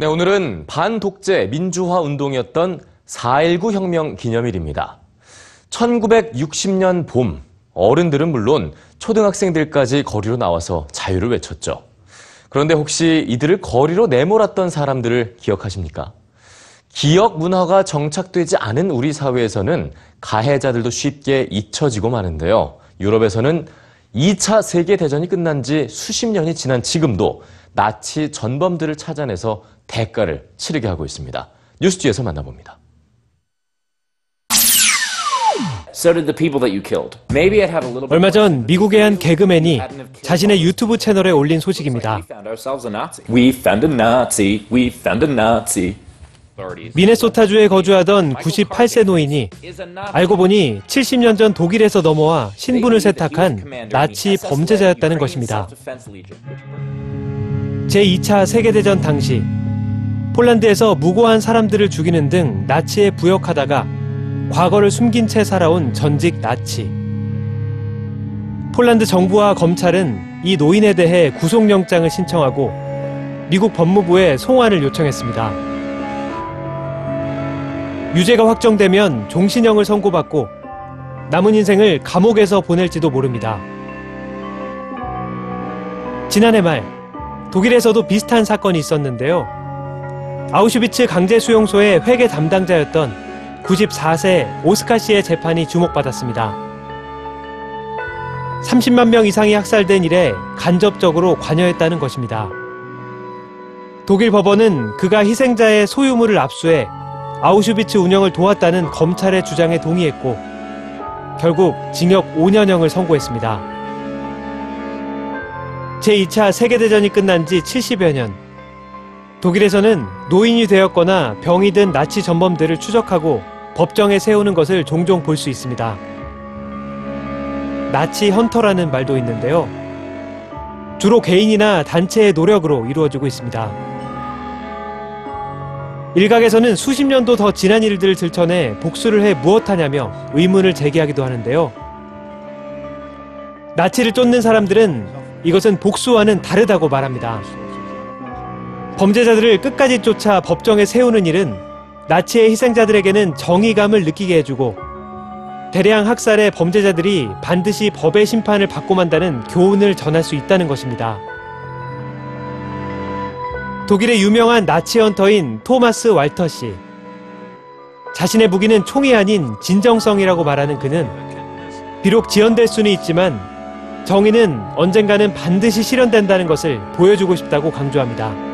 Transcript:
네, 오늘은 반독재 민주화 운동이었던 4.19 혁명 기념일입니다. 1960년 봄, 어른들은 물론 초등학생들까지 거리로 나와서 자유를 외쳤죠. 그런데 혹시 이들을 거리로 내몰았던 사람들을 기억하십니까? 기억 문화가 정착되지 않은 우리 사회에서는 가해자들도 쉽게 잊혀지고 마는데요. 유럽에서는 2차 세계대전이 끝난 지 수십 년이 지난 지금도 나치 전범들을 찾아내서 대가를 치르게 하고 있습니다. 뉴스 뒤에서 만나봅니다. So did the people that you killed. Maybe I'd have a little bit 얼마 전 미국의 한 개그맨이 자신의 유튜브 채널에 올린 소식입니다. We found ourselves a Nazi. We found a Nazi. We found a Nazi. 미네소타주에 거주하던 98세 노인이 알고 보니 70년 전 독일에서 넘어와 신분을 세탁한 나치 범죄자였다는 것입니다. 제2차 세계대전 당시 폴란드에서 무고한 사람들을 죽이는 등 나치에 부역하다가 과거를 숨긴 채 살아온 전직 나치. 폴란드 정부와 검찰은 이 노인에 대해 구속영장을 신청하고 미국 법무부에 송환을 요청했습니다. 유죄가 확정되면 종신형을 선고받고 남은 인생을 감옥에서 보낼지도 모릅니다. 지난해 말 독일에서도 비슷한 사건이 있었는데요. 아우슈비츠 강제 수용소의 회계 담당자였던 94세 오스카 씨의 재판이 주목받았습니다. 30만 명 이상이 학살된 일에 간접적으로 관여했다는 것입니다. 독일 법원은 그가 희생자의 소유물을 압수해 아우슈비츠 운영을 도왔다는 검찰의 주장에 동의했고 결국 징역 5년형을 선고했습니다. 제2차 세계대전이 끝난 지 70여 년. 독일에서는 노인이 되었거나 병이 든 나치 전범들을 추적하고 법정에 세우는 것을 종종 볼 수 있습니다. 나치 헌터라는 말도 있는데요. 주로 개인이나 단체의 노력으로 이루어지고 있습니다. 일각에서는 수십 년도 더 지난 일들을 들춰내 복수를 해 무엇하냐며 의문을 제기하기도 하는데요. 나치를 쫓는 사람들은 이것은 복수와는 다르다고 말합니다. 범죄자들을 끝까지 쫓아 법정에 세우는 일은 나치의 희생자들에게는 정의감을 느끼게 해주고 대량 학살의 범죄자들이 반드시 법의 심판을 받고 만다는 교훈을 전할 수 있다는 것입니다. 독일의 유명한 나치 헌터인 토마스 왈터 씨. 자신의 무기는 총이 아닌 진정성이라고 말하는 그는 비록 지연될 수는 있지만 정의는 언젠가는 반드시 실현된다는 것을 보여주고 싶다고 강조합니다.